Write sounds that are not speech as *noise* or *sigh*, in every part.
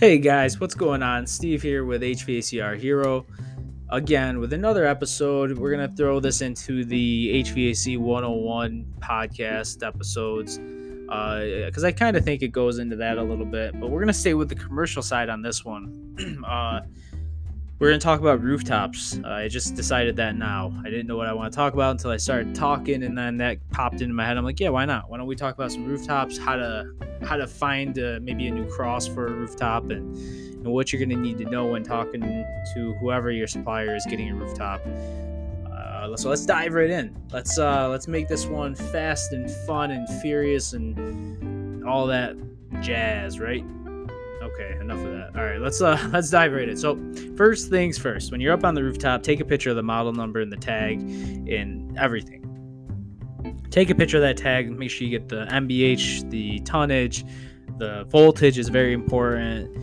Hey guys, what's going on? Steve here with HVACR Hero. Again, with another episode, we're going to throw this into the HVAC 101 podcast episodes because uh, I kind of think it goes into that a little bit. But we're going to stay with the commercial side on this one. *clears throat* uh, we're going to talk about rooftops. Uh, I just decided that now. I didn't know what I want to talk about until I started talking, and then that popped into my head. I'm like, yeah, why not? Why don't we talk about some rooftops? How to how to find uh, maybe a new cross for a rooftop, and and what you're going to need to know when talking to whoever your supplier is getting a rooftop. Uh, so let's dive right in. Let's uh, let's make this one fast and fun and furious and all that jazz, right? Okay, enough of that. All right, let's uh *laughs* let's dive right in. So, first things first, when you're up on the rooftop, take a picture of the model number and the tag and everything. Take a picture of that tag, make sure you get the MBH, the tonnage, the voltage is very important.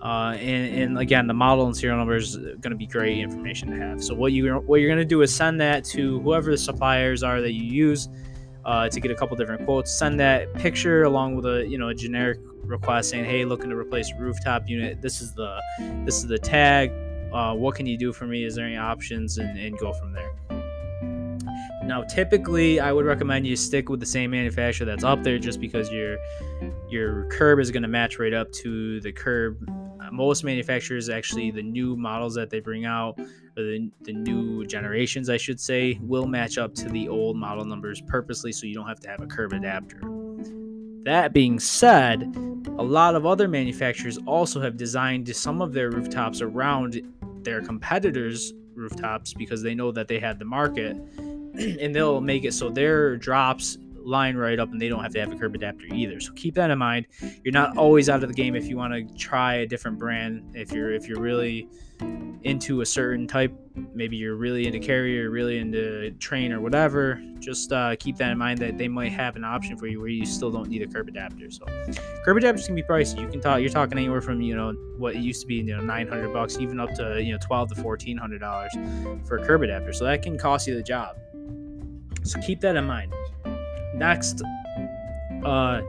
Uh, and, and, again, the model and serial number is going to be great information to have. So what you what you're going to do is send that to whoever the suppliers are that you use uh, to get a couple different quotes. Send that picture along with a you know a generic request saying, "Hey, looking to replace rooftop unit. This is the this is the tag. Uh, what can you do for me? Is there any options?" And, and go from there. Now, typically, I would recommend you stick with the same manufacturer that's up there, just because your your curb is going to match right up to the curb. Uh, most manufacturers, actually, the new models that they bring out, or the, the new generations, I should say, will match up to the old model numbers purposely, so you don't have to have a curb adapter. That being said, a lot of other manufacturers also have designed some of their rooftops around their competitors' rooftops because they know that they had the market *clears throat* and they'll make it so their drops line right up and they don't have to have a curb adapter either. So keep that in mind. You're not always out of the game if you want to try a different brand. If you're if you're really into a certain type, maybe you're really into carrier, really into Trane or whatever, just uh, keep that in mind that they might have an option for you where you still don't need a curb adapter. So curb adapters can be pricey. You can talk you're talking anywhere from, you know, what it used to be, you know, 900 bucks even up to, you know, 12 to 1400 dollars for a curb adapter. So that can cost you the job. So keep that in mind. Next, uh,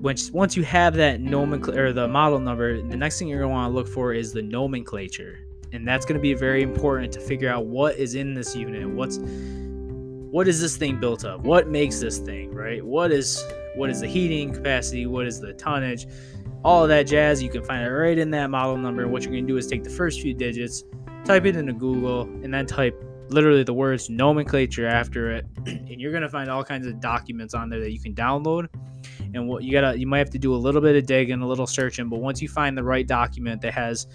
once once you have that nomenclature the model number, the next thing you're gonna want to look for is the nomenclature, and that's gonna be very important to figure out what is in this unit. What's what is this thing built of? What makes this thing right? What is what is the heating capacity? What is the tonnage? All of that jazz you can find it right in that model number. What you're gonna do is take the first few digits, type it into Google, and then type literally the words nomenclature after it *clears throat* and you're going to find all kinds of documents on there that you can download. And what you gotta you might have to do a little bit of digging a little searching but once you find the right document that has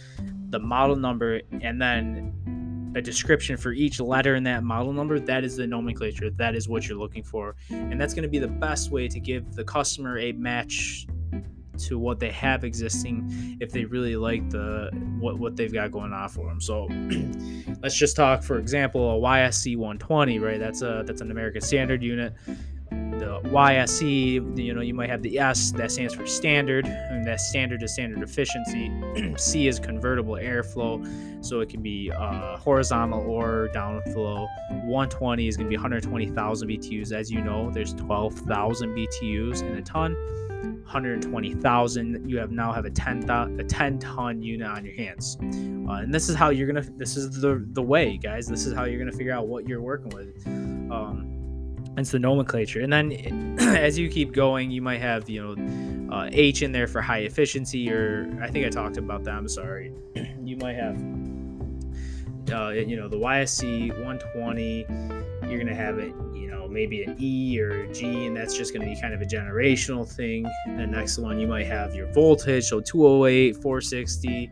the model number and then a description for each letter in that model number that is the nomenclature. That is what you're looking for. And that's going to be the best way to give the customer a match to what they have existing if they really like the what, what they've got going on for them. So *clears throat* let's just talk, for example, a YSC 120, right? That's a that's an American Standard unit. The YSC, you know, you might have the S that stands for standard, and that standard is standard efficiency. *clears throat* C is convertible airflow, so it can be uh, horizontal or downflow. 120 is going to be 120,000 BTUs. As you know, there's 12,000 BTUs in a ton. 120,000 you have now have a 10 a 10 ton unit on your hands. Uh, and this is how you're gonna this is the the way guys. This is how you're gonna figure out what you're working with. Um, it's the nomenclature. And then *clears throat* as you keep going you might have you know uh, h in there for high efficiency or i think i talked about that i'm sorry. *clears throat* You might have uh, you know the ysc 120 you're gonna have it maybe an E or a G, and that's just going to be kind of a generational thing. The next one, you might have your voltage, so 208, 460,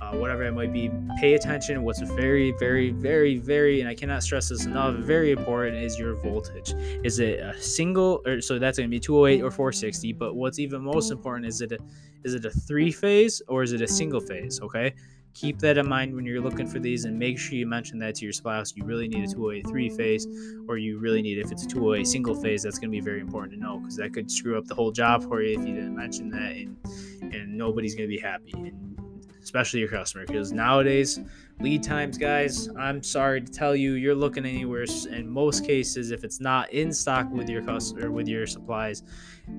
uh, whatever it might be. Pay attention. What's very, very, very, very, and I cannot stress this enough, very important is your voltage. Is it a single, or so that's going to be 208 or 460, but what's even most important is it a, is it a three phase or is it a single phase? Okay keep that in mind when you're looking for these and make sure you mention that to your spouse you really need a 208 three phase or you really need if it's a 208 single phase that's going to be very important to know because that could screw up the whole job for you if you didn't mention that and and nobody's going to be happy and especially your customer, because nowadays lead times, guys, I'm sorry to tell you, you're looking anywhere. In most cases, if it's not in stock with your customer with your supplies,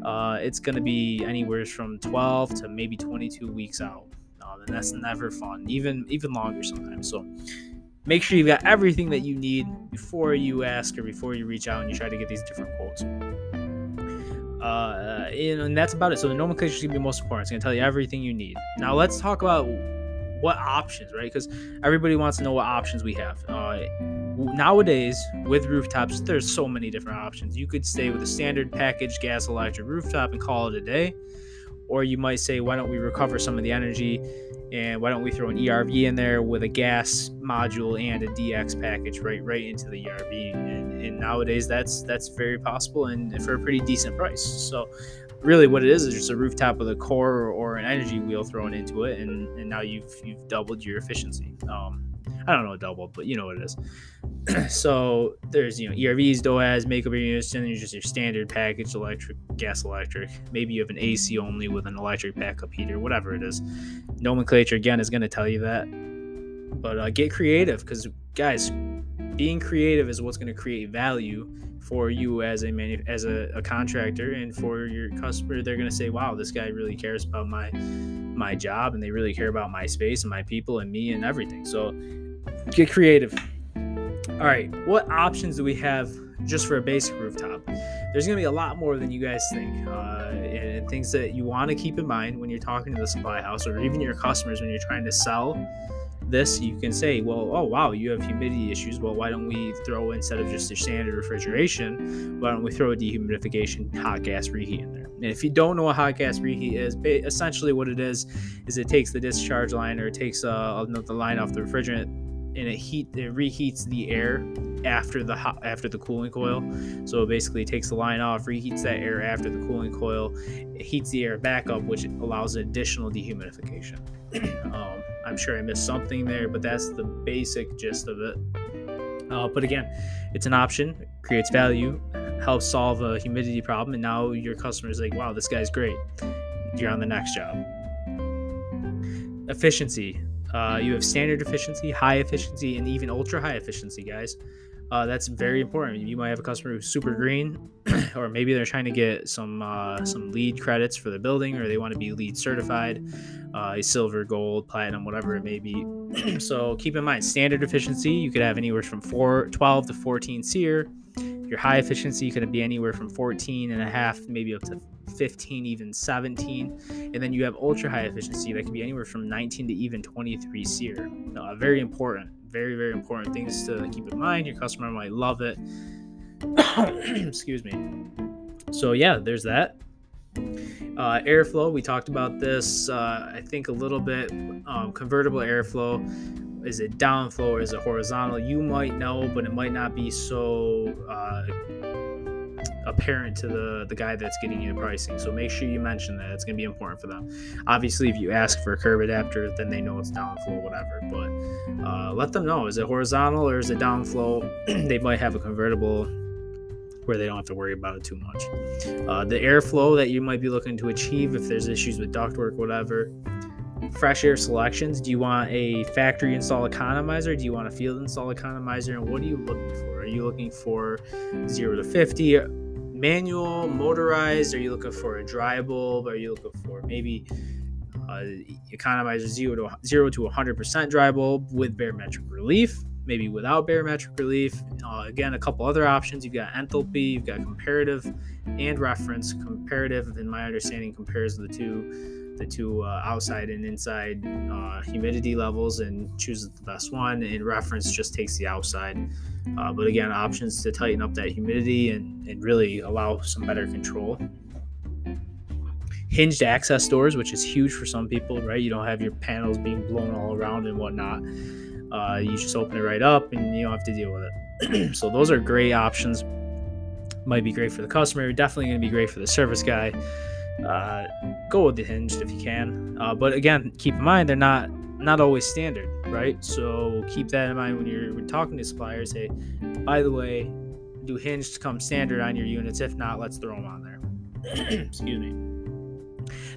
uh, it's going to be anywhere from 12 to maybe 22 weeks out, and that's never fun. Even even longer sometimes. So make sure you've got everything that you need before you ask or before you reach out and you try to get these different quotes. Uh, and that's about it. So the nomenclature is gonna be most important. It's gonna tell you everything you need. Now let's talk about what options, right? Because everybody wants to know what options we have. Uh, nowadays, with rooftops, there's so many different options. You could stay with a standard package gas electric rooftop and call it a day, or you might say, why don't we recover some of the energy and why don't we throw an ERV in there with a gas module and a DX package right right into the ERV? And, and nowadays that's that's very possible and for a pretty decent price. So really what it is is just a rooftop with a core or an energy wheel thrown into it and, and now you've you've doubled your efficiency. Um, I don't know double, but you know what it is. *clears throat* so there's you know ERVs, DOAS, makeup units, and then just your standard package electric, gas electric. Maybe you have an AC only with an electric backup heater, whatever it is. Nomenclature again is going to tell you that. But uh, get creative because guys, being creative is what's going to create value for you as a manu- as a, a contractor and for your customer. They're going to say, "Wow, this guy really cares about my my job and they really care about my space and my people and me and everything." So get creative. All right, what options do we have just for a basic rooftop? There's going to be a lot more than you guys think, uh, and things that you want to keep in mind when you're talking to the supply house or even your customers when you're trying to sell this. You can say, well, oh wow, you have humidity issues. Well, why don't we throw instead of just a standard refrigeration, why don't we throw a dehumidification hot gas reheat in there? And if you don't know what hot gas reheat is, essentially what it is is it takes the discharge line or it takes uh, the line off the refrigerant and it heat it reheats the air after the hot, after the cooling coil. So it basically takes the line off, reheats that air after the cooling coil, it heats the air back up, which allows additional dehumidification. *clears throat* um, I'm sure I missed something there, but that's the basic gist of it. Uh, but again, it's an option, creates value, helps solve a humidity problem, and now your customer is like, "Wow, this guy's great." You're on the next job. Efficiency. Uh, you have standard efficiency, high efficiency, and even ultra high efficiency, guys. Uh, that's very important. You might have a customer who's super green, *clears throat* or maybe they're trying to get some uh, some LEED credits for the building, or they want to be LEED certified, uh, silver, gold, platinum, whatever it may be. *clears throat* so keep in mind, standard efficiency you could have anywhere from four, 12 to 14 SEER. Your high efficiency could be anywhere from 14 and a half, maybe up to 15, even 17. And then you have ultra high efficiency that can be anywhere from 19 to even 23 SEER. Uh, very important, very, very important things to keep in mind. Your customer might love it. *coughs* Excuse me. So, yeah, there's that. Uh, airflow, we talked about this, uh, I think, a little bit. Um, convertible airflow is it downflow or is it horizontal? You might know, but it might not be so uh, apparent to the the guy that's getting you the pricing. So make sure you mention that. It's going to be important for them. Obviously, if you ask for a curb adapter, then they know it's downflow, whatever. But uh, let them know: is it horizontal or is it downflow? *clears throat* they might have a convertible where they don't have to worry about it too much. Uh, the airflow that you might be looking to achieve if there's issues with ductwork, whatever. Fresh air selections. Do you want a factory install economizer? Do you want a field install economizer? And what are you looking for? Are you looking for 0 to 50? Manual, motorized? Are you looking for a dry bulb? Are you looking for maybe uh, economizer zero to zero to 100% dry bulb with barometric relief? Maybe without barometric relief. Uh, again, a couple other options. You've got enthalpy, you've got comparative, and reference. Comparative, in my understanding, compares the two the two uh, outside and inside uh, humidity levels and chooses the best one. And reference just takes the outside. Uh, but again, options to tighten up that humidity and, and really allow some better control. Hinged access doors, which is huge for some people, right? You don't have your panels being blown all around and whatnot. Uh, you just open it right up and you don't have to deal with it. *clears throat* so, those are great options. Might be great for the customer, definitely going to be great for the service guy. Uh, go with the hinged if you can. Uh, but again, keep in mind they're not not always standard, right? So keep that in mind when you're when talking to suppliers. Hey, by the way, do hinged come standard on your units? If not, let's throw them on there. *clears throat* Excuse me.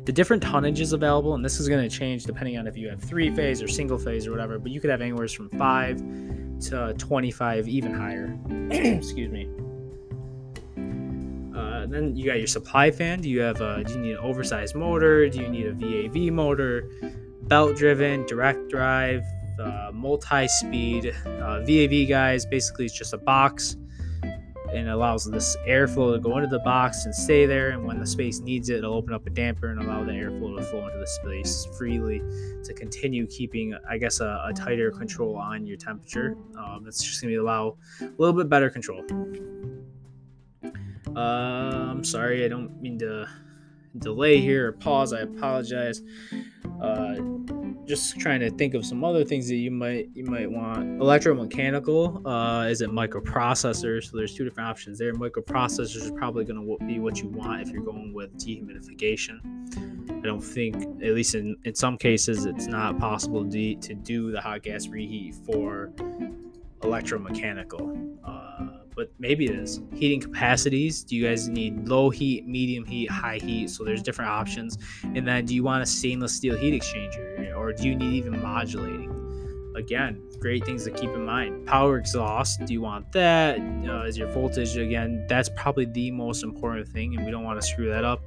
the different tonnages available, and this is going to change depending on if you have three phase or single phase or whatever, but you could have anywhere from 5 to 25, even higher. *clears throat* Excuse me. Then you got your supply fan. Do you have a, do you need an oversized motor? Do you need a VAV motor? Belt driven, direct drive, uh, multi speed. Uh, VAV guys, basically, it's just a box and allows this airflow to go into the box and stay there. And when the space needs it, it'll open up a damper and allow the airflow to flow into the space freely to continue keeping, I guess, a, a tighter control on your temperature. Um, it's just going to allow a little bit better control. Uh, I'm sorry, I don't mean to delay here or pause. I apologize. Uh, just trying to think of some other things that you might you might want. Electromechanical uh, is it microprocessors? So there's two different options there. Microprocessors is probably going to be what you want if you're going with dehumidification. I don't think, at least in, in some cases, it's not possible to, to do the hot gas reheat for electromechanical. But maybe it is. Heating capacities. Do you guys need low heat, medium heat, high heat? So there's different options. And then do you want a stainless steel heat exchanger or do you need even modulating? Again, great things to keep in mind. Power exhaust. Do you want that? Uh, is your voltage again? That's probably the most important thing, and we don't want to screw that up.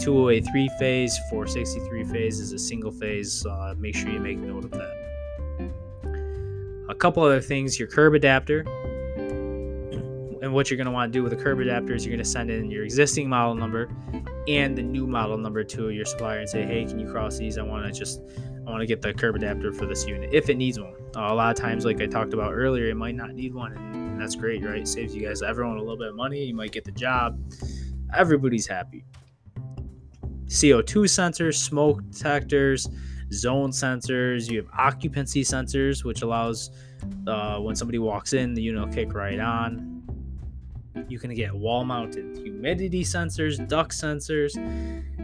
208 three phase, 463 phase is a single phase. Uh, make sure you make note of that. A couple other things your curb adapter and what you're going to want to do with a curb adapter is you're going to send in your existing model number and the new model number to your supplier and say, hey, can you cross these? I want to just I want to get the curb adapter for this unit if it needs one. Uh, a lot of times, like I talked about earlier, it might not need one, and, that's great, right? Saves you guys everyone a little bit of money. You might get the job. Everybody's happy. CO2 sensors, smoke detectors, zone sensors. You have occupancy sensors, which allows uh, when somebody walks in, the unit will kick right on. You can get wall mounted humidity sensors, duct sensors,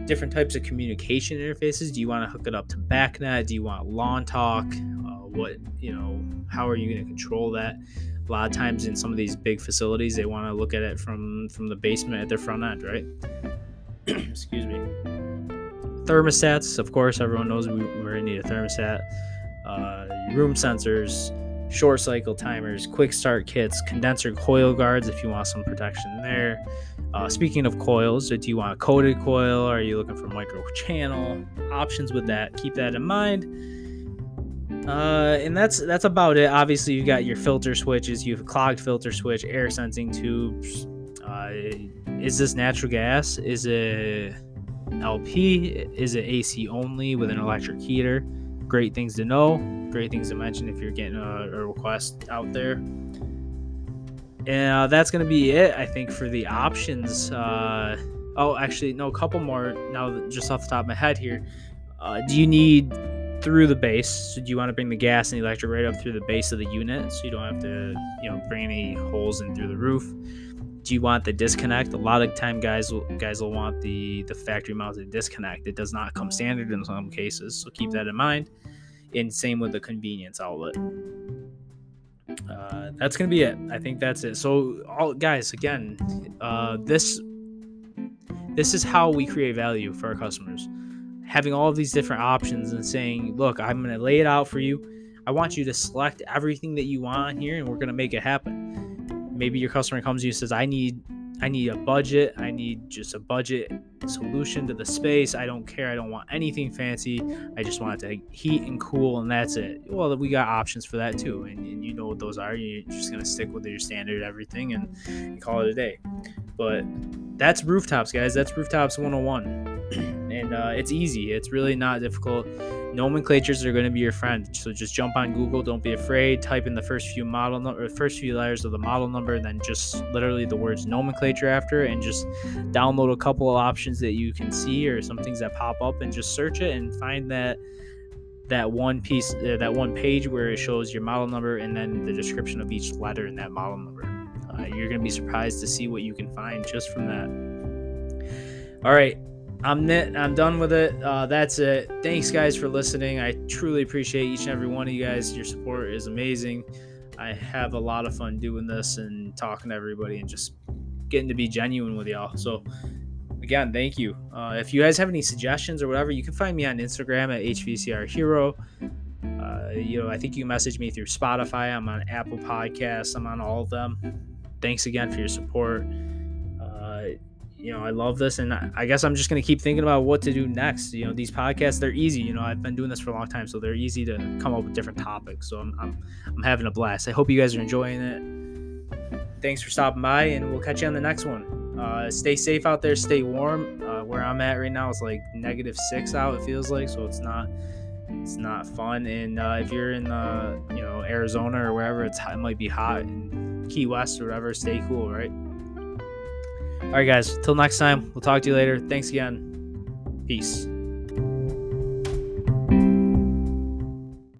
different types of communication interfaces. Do you want to hook it up to BACnet? Do you want LonTalk? Uh, what, you know, how are you going to control that? A lot of times in some of these big facilities, they want to look at it from from the basement at their front end, right? *clears throat* Excuse me. Thermostats, of course, everyone knows we, to need a thermostat. Uh, room sensors, short cycle timers, quick start kits, condenser coil guards if you want some protection there. Uh, speaking of coils, do you want a coated coil? Are you looking for micro channel options with that? Keep that in mind. Uh, and that's that's about it. Obviously, you've got your filter switches. You have a clogged filter switch, air sensing tubes. Uh, is this natural gas? Is it LP? Is it AC only with an electric heater? Great things to know great things to mention if you're getting a, a request out there. And uh, that's going to be it, I think, for the options. Uh, oh, actually, no, a couple more now, just off the top of my head here. Uh, do you need through the base? So, do you want to bring the gas and the electric right up through the base of the unit so you don't have to, you know, bring any holes in through the roof? Do you want the disconnect? A lot of time, guys will guys will want the the factory mounted disconnect. It does not come standard in some cases, so keep that in mind and same with the convenience outlet. Uh, that's gonna be it. I think that's it. So, all guys, again, uh, this this is how we create value for our customers. Having all of these different options and saying, "Look, I'm gonna lay it out for you. I want you to select everything that you want here, and we're gonna make it happen." Maybe your customer comes to you and says, "I need I need a budget. I need just a budget solution to the space. I don't care. I don't want anything fancy. I just want it to heat and cool, and that's it. Well, we got options for that too, and, and you know what those are. You're just gonna stick with your standard everything and, and call it a day. But that's rooftops, guys. That's rooftops 101, *clears throat* and uh, it's easy. It's really not difficult nomenclatures are going to be your friend. So just jump on Google. Don't be afraid. Type in the first few model number, first few letters of the model number, and then just literally the words nomenclature after, and just download a couple of options that you can see or some things that pop up, and just search it and find that that one piece, uh, that one page where it shows your model number and then the description of each letter in that model number. Uh, you're going to be surprised to see what you can find just from that. All right, I'm. I'm done with it. Uh, that's it. Thanks, guys, for listening. I truly appreciate each and every one of you guys. Your support is amazing. I have a lot of fun doing this and talking to everybody and just getting to be genuine with y'all. So, again, thank you. Uh, if you guys have any suggestions or whatever, you can find me on Instagram at HVACR Hero. Uh, you know, I think you message me through Spotify. I'm on Apple Podcasts. I'm on all of them. Thanks again for your support. You know, I love this, and I guess I'm just gonna keep thinking about what to do next. You know, these podcasts they're easy. You know, I've been doing this for a long time, so they're easy to come up with different topics. So I'm I'm, I'm having a blast. I hope you guys are enjoying it. Thanks for stopping by, and we'll catch you on the next one. Uh, stay safe out there. Stay warm. Uh, where I'm at right now, it's like negative six out. It feels like so. It's not. It's not fun. And uh, if you're in uh, you know Arizona or wherever, it's it might be hot in Key West or whatever. Stay cool, right? All right, guys. Till next time. We'll talk to you later. Thanks again. Peace.